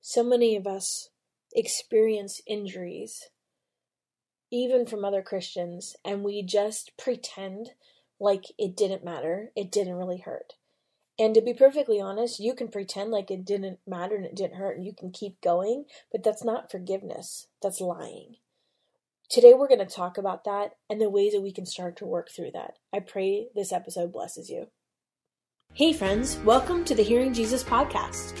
so many of us experience injuries, even from other Christians, and we just pretend like it didn't matter, it didn't really hurt. And to be perfectly honest, you can pretend like it didn't matter and it didn't hurt and you can keep going, but that's not forgiveness. That's lying. Today, we're going to talk about that and the ways that we can start to work through that. I pray this episode blesses you. Hey, friends, welcome to the Hearing Jesus podcast.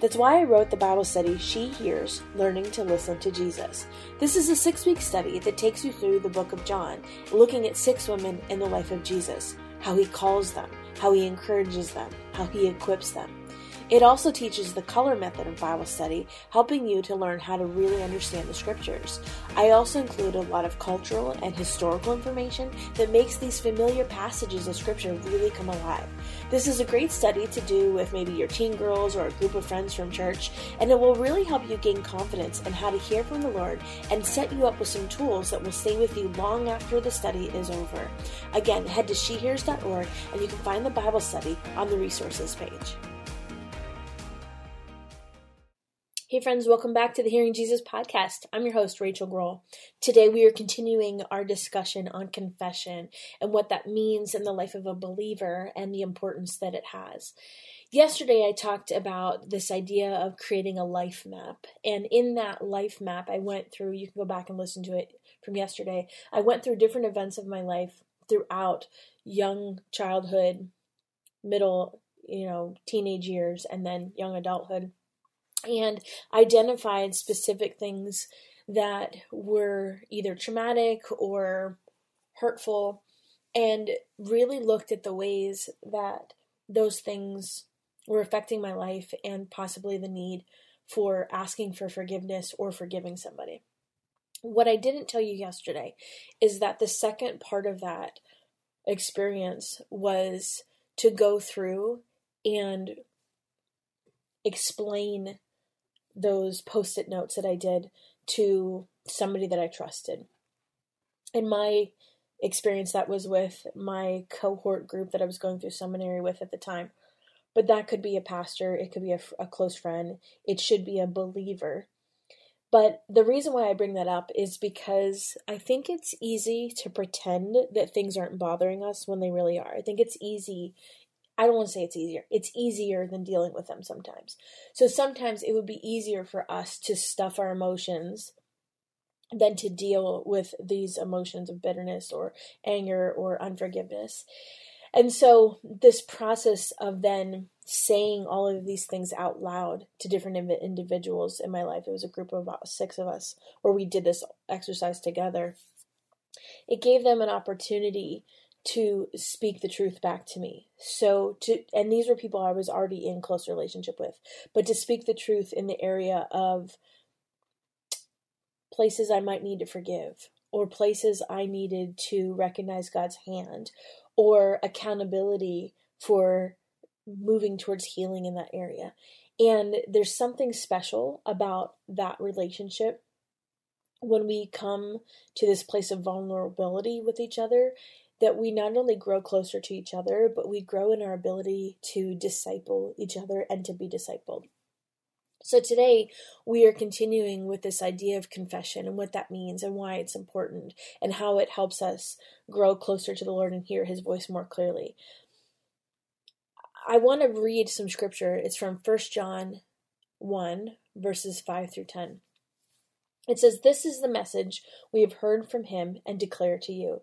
That's why I wrote the Bible study She Hears Learning to Listen to Jesus. This is a six week study that takes you through the book of John, looking at six women in the life of Jesus, how he calls them, how he encourages them, how he equips them. It also teaches the color method of Bible study, helping you to learn how to really understand the scriptures. I also include a lot of cultural and historical information that makes these familiar passages of scripture really come alive. This is a great study to do with maybe your teen girls or a group of friends from church, and it will really help you gain confidence in how to hear from the Lord and set you up with some tools that will stay with you long after the study is over. Again, head to shehears.org and you can find the Bible study on the resources page. Hey, friends, welcome back to the Hearing Jesus podcast. I'm your host, Rachael Groll. Today, we are continuing our discussion on confession and what that means in the life of a believer and the importance that it has. Yesterday, I talked about this idea of creating a life map. And in that life map, I went through, you can go back and listen to it from yesterday. I went through different events of my life throughout young childhood, middle, you know, teenage years, and then young adulthood and identified specific things that were either traumatic or hurtful and really looked at the ways that those things were affecting my life and possibly the need for asking for forgiveness or forgiving somebody. What I didn't tell you yesterday is that the second part of that experience was to go through and explain those post it notes that I did to somebody that I trusted. In my experience, that was with my cohort group that I was going through seminary with at the time. But that could be a pastor, it could be a, a close friend, it should be a believer. But the reason why I bring that up is because I think it's easy to pretend that things aren't bothering us when they really are. I think it's easy I don't want to say it's easier. It's easier than dealing with them sometimes. So sometimes it would be easier for us to stuff our emotions than to deal with these emotions of bitterness or anger or unforgiveness. And so this process of then saying all of these things out loud to different individuals in my life, it was a group of about six of us where we did this exercise together. It gave them an opportunity to speak the truth back to me. So to and these were people I was already in close relationship with, but to speak the truth in the area of places I might need to forgive or places I needed to recognize God's hand or accountability for moving towards healing in that area. And there's something special about that relationship when we come to this place of vulnerability with each other that we not only grow closer to each other, but we grow in our ability to disciple each other and to be discipled. So today we are continuing with this idea of confession and what that means and why it's important and how it helps us grow closer to the Lord and hear his voice more clearly. I want to read some scripture. It's from 1 John 1 verses 5 through 10. It says, This is the message we have heard from him and declare to you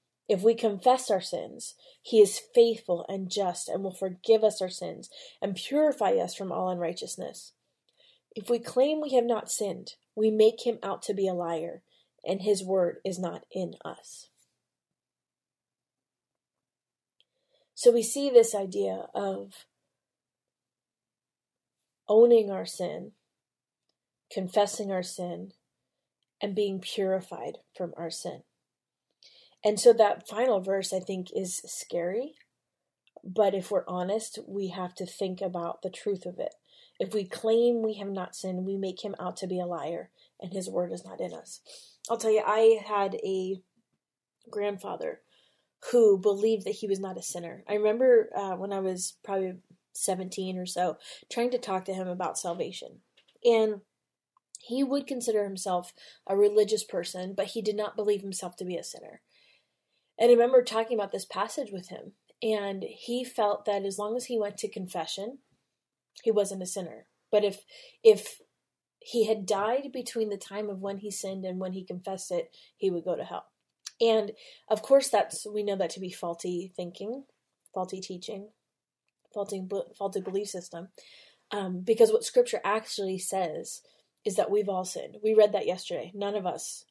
If we confess our sins, he is faithful and just and will forgive us our sins and purify us from all unrighteousness. If we claim we have not sinned, we make him out to be a liar, and his word is not in us. So we see this idea of owning our sin, confessing our sin, and being purified from our sin. And so that final verse, I think, is scary. But if we're honest, we have to think about the truth of it. If we claim we have not sinned, we make him out to be a liar, and his word is not in us. I'll tell you, I had a grandfather who believed that he was not a sinner. I remember uh, when I was probably 17 or so, trying to talk to him about salvation. And he would consider himself a religious person, but he did not believe himself to be a sinner. And I remember talking about this passage with him, and he felt that as long as he went to confession, he wasn't a sinner. But if if he had died between the time of when he sinned and when he confessed it, he would go to hell. And of course, that's we know that to be faulty thinking, faulty teaching, faulty faulty belief system. Um, because what Scripture actually says is that we've all sinned. We read that yesterday. None of us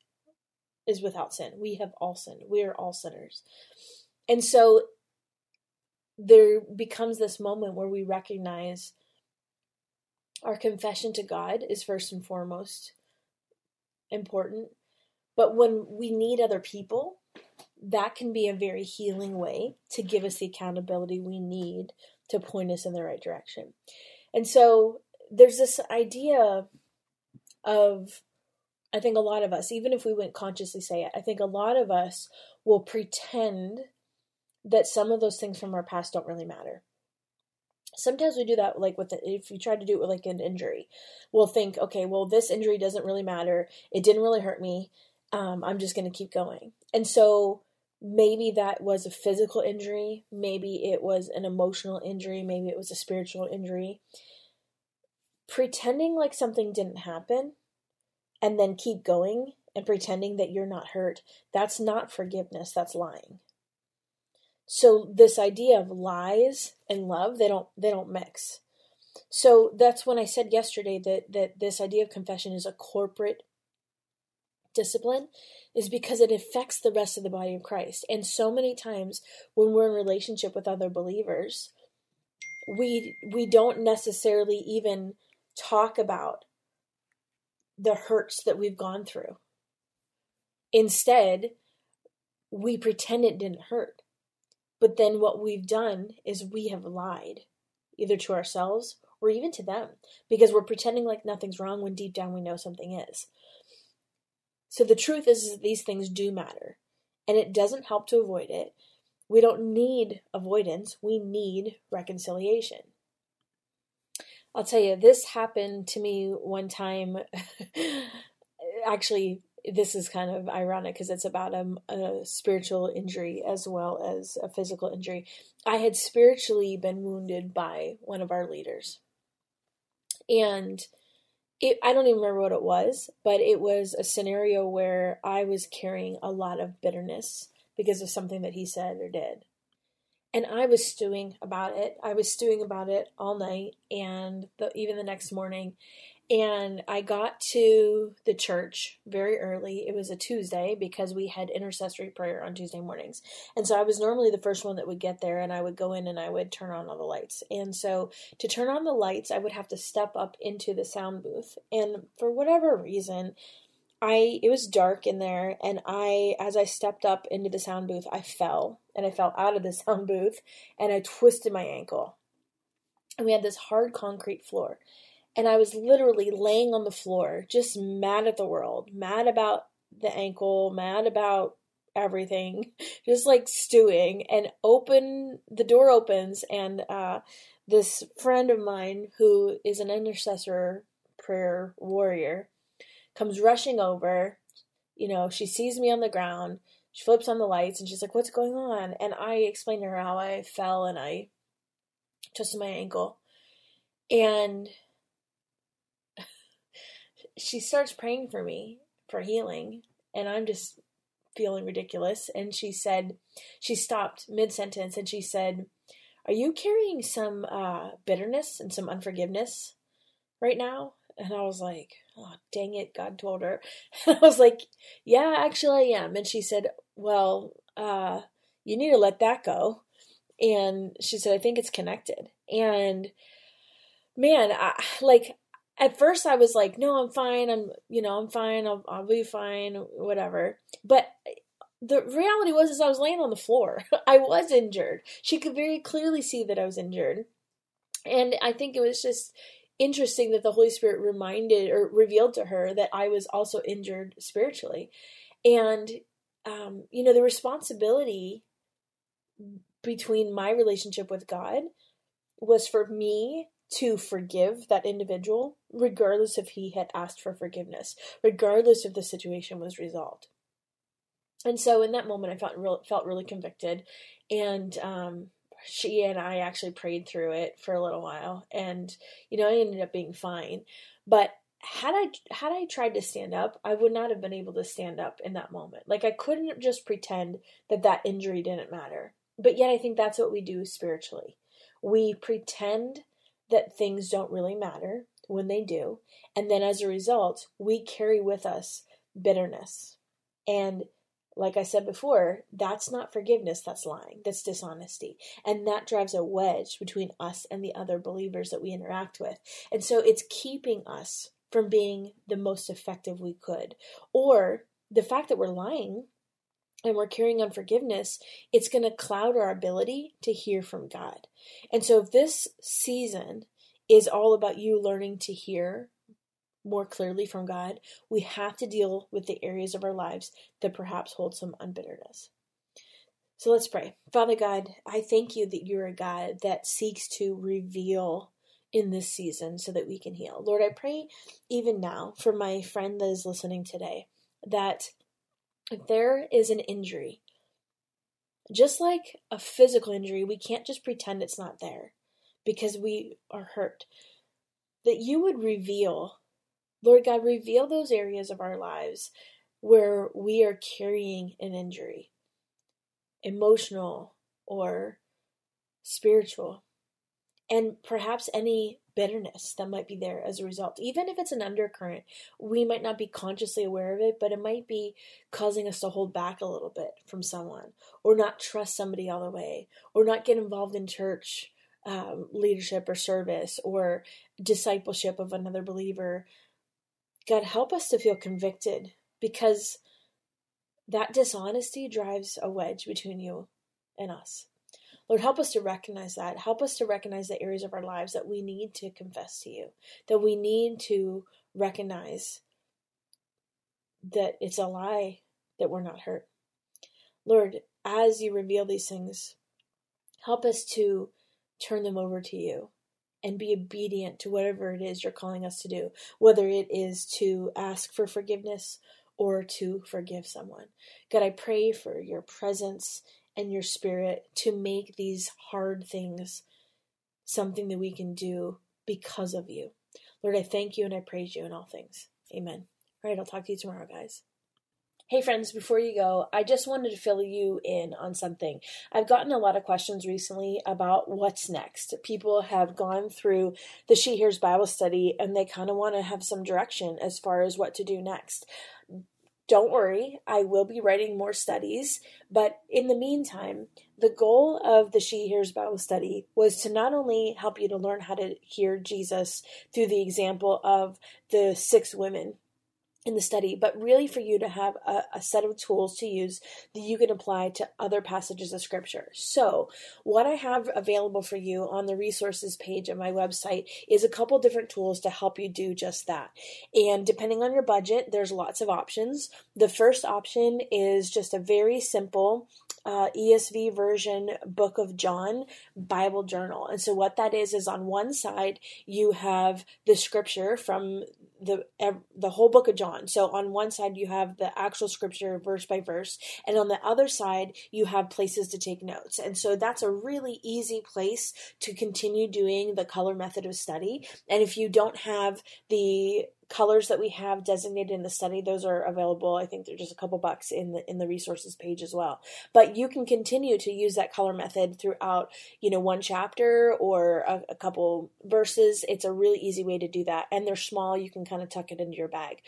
is without sin. We have all sinned. We are all sinners. And so there becomes this moment where we recognize our confession to God is first and foremost important. But when we need other people, that can be a very healing way to give us the accountability we need to point us in the right direction. And so there's this idea of, I think a lot of us, even if we wouldn't consciously say it, I think a lot of us will pretend that some of those things from our past don't really matter. Sometimes we do that like with the, if you try to do it with like an injury we'll think okay well this injury doesn't really matter. It didn't really hurt me. Um, i'm just going to keep going. And so maybe that was a physical injury maybe it was an emotional injury maybe it was a spiritual injury. Pretending like something didn't happen and then keep going and pretending that you're not hurt that's not forgiveness that's lying so this idea of lies and love, they don't they don't mix. So that's when I said yesterday that that this idea of confession is a corporate discipline is because it affects the rest of the body of Christ. And so many times when we're in relationship with other believers, we we don't necessarily even talk about the hurts that we've gone through. Instead, we pretend it didn't hurt. But then what we've done is we have lied, either to ourselves or even to them, because we're pretending like nothing's wrong when deep down we know something is. So the truth is, that these things do matter, and it doesn't help to avoid it. We don't need avoidance, we need reconciliation. I'll tell you, this happened to me one time. Actually, this is kind of ironic because it's about a, a, spiritual injury as well as a physical injury. I had spiritually been wounded by one of our leaders. And it, I don't even remember what it was, but it was a scenario where I was carrying a lot of bitterness because of something that he said or did. And I was stewing about it. I was stewing about it all night and the, even the next morning. And I got to the church very early. It was a Tuesday because we had intercessory prayer on Tuesday mornings. And so I was normally the first one that would get there and I would go in and I would turn on all the lights. And so to turn on the lights, I would have to step up into the sound booth. And for whatever reason, I it was dark in there and I as I stepped up into the sound booth, I fell and I fell out of the sound booth and I twisted my ankle. And we had this hard concrete floor. And I was literally laying on the floor, just mad at the world, mad about the ankle, mad about everything, just like stewing. And open the door opens, and uh, this friend of mine who is an intercessor prayer warrior comes rushing over. You know, she sees me on the ground. She flips on the lights and she's like, What's going on? And I explained to her how I fell and I twisted my ankle. And she starts praying for me for healing. And I'm just feeling ridiculous. And she said, She stopped mid sentence and she said, Are you carrying some uh, bitterness and some unforgiveness right now? And I was like, oh, dang it, God told her. I was like, yeah, actually I am. And she said, well, uh, you need to let that go. And she said, I think it's connected. And man, I, like, at first I was like, no, I'm fine. I'm, you know, I'm fine. I'll, I'll be fine, whatever. But the reality was is I was laying on the floor. I was injured. She could very clearly see that I was injured. And I think it was just interesting that the Holy Spirit reminded or revealed to her that I was also injured spiritually. And, um, you know, the responsibility between my relationship with God was for me to forgive that individual, regardless if he had asked for forgiveness, regardless if the situation was resolved. And so in that moment, I felt real, felt really convicted, and um, she and I actually prayed through it for a little while and you know, I ended up being fine. But had I had I tried to stand up, I would not have been able to stand up in that moment. Like I couldn't just pretend that that injury didn't matter. But yet I think that's what we do spiritually. We pretend that things don't really matter when they do, and then as a result, we carry with us bitterness. And like I said before, that's not forgiveness, that's lying, that's dishonesty. And that drives a wedge between us and the other believers that we interact with. And so it's keeping us from being the most effective we could. Or the fact that we're lying and we're carrying unforgiveness, it's going to cloud our ability to hear from God. And so if this season is all about you learning to hear more clearly from God, we have to deal with the areas of our lives that perhaps hold some unbitterness. So let's pray. Father God, I thank you that you're a God that seeks to reveal in this season so that we can heal. Lord, I pray even now for my friend that is listening today that if there is an injury, just like a physical injury, we can't just pretend it's not there because we are hurt. That you would reveal Lord God, reveal those areas of our lives where we are carrying an injury, emotional or spiritual, and perhaps any bitterness that might be there as a result. Even if it's an undercurrent, we might not be consciously aware of it, but it might be causing us to hold back a little bit from someone, or not trust somebody all the way, or not get involved in church um, leadership or service, or discipleship of another believer God, help us to feel convicted because that dishonesty drives a wedge between you and us. Lord, help us to recognize that. Help us to recognize the areas of our lives that we need to confess to you, that we need to recognize that it's a lie that we're not hurt. Lord, as you reveal these things, help us to turn them over to you and be obedient to whatever it is you're calling us to do, whether it is to ask for forgiveness or to forgive someone. God, I pray for your presence and your spirit to make these hard things something that we can do because of you. Lord, I thank you and I praise you in all things. Amen. All right, I'll talk to you tomorrow, guys. Hey friends, before you go, I just wanted to fill you in on something. I've gotten a lot of questions recently about what's next. People have gone through the She Hears Bible study and they kind of want to have some direction as far as what to do next. Don't worry, I will be writing more studies, but in the meantime, the goal of the She Hears Bible study was to not only help you to learn how to hear Jesus through the example of the six women in the study, but really for you to have a, a, set of tools to use that you can apply to other passages of scripture. So, what I have available for you on the resources page of my website is a couple different tools to help you do just that. And depending on your budget, there's lots of options. The first option is just a very simple uh, ESV version Book of John Bible journal. And so, what that is, is on one side, you have the scripture from the the whole book of John. So on one side you have the actual scripture verse by verse, and on the other side you have places to take notes. And so that's a really easy place to continue doing the color method of study. And if you don't have the colors that we have designated in the study those are available i think they're just a couple bucks in the in the resources page as well but you can continue to use that color method throughout you know one chapter or a, a couple verses it's a really easy way to do that and they're small you can kind of tuck it into your bag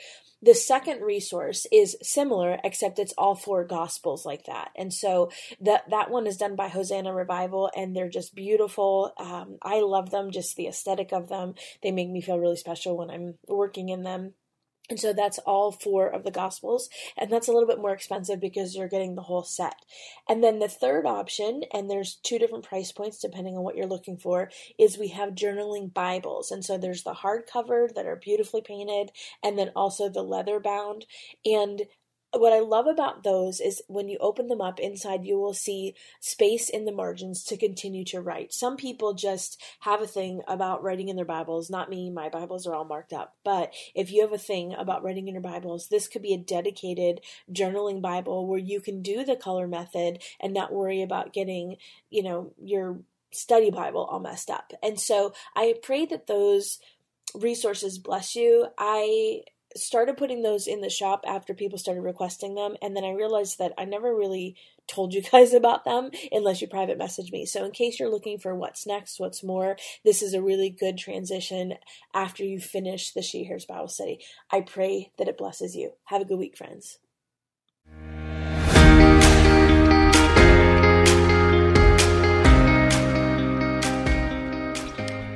the second resource is similar, except it's all four gospels like that. And so that that one is done by Hosanna Revival, and they're just beautiful. Um, I love them, just the aesthetic of them. They make me feel really special when I'm working in them. And so that's all four of the Gospels. And that's a little bit more expensive because you're getting the whole set. And then the third option, and there's two different price points depending on what you're looking for, is we have journaling Bibles. And so there's the hardcover that are beautifully painted, and then also the leather bound. And what I love about those is when you open them up inside, you will see space in the margins to continue to write. Some people just have a thing about writing in their Bibles. Not me, my Bibles are all marked up. But if you have a thing about writing in your Bibles, this could be a dedicated journaling Bible where you can do the color method and not worry about getting, you know, your study Bible all messed up. And so I pray that those resources bless you. I started putting those in the shop after people started requesting them and then i realized that i never really told you guys about them unless you private message me. So in case you're looking for what's next what's more this is a really good transition after you finish the she hears bible study. I pray that it blesses you. Have a good week friends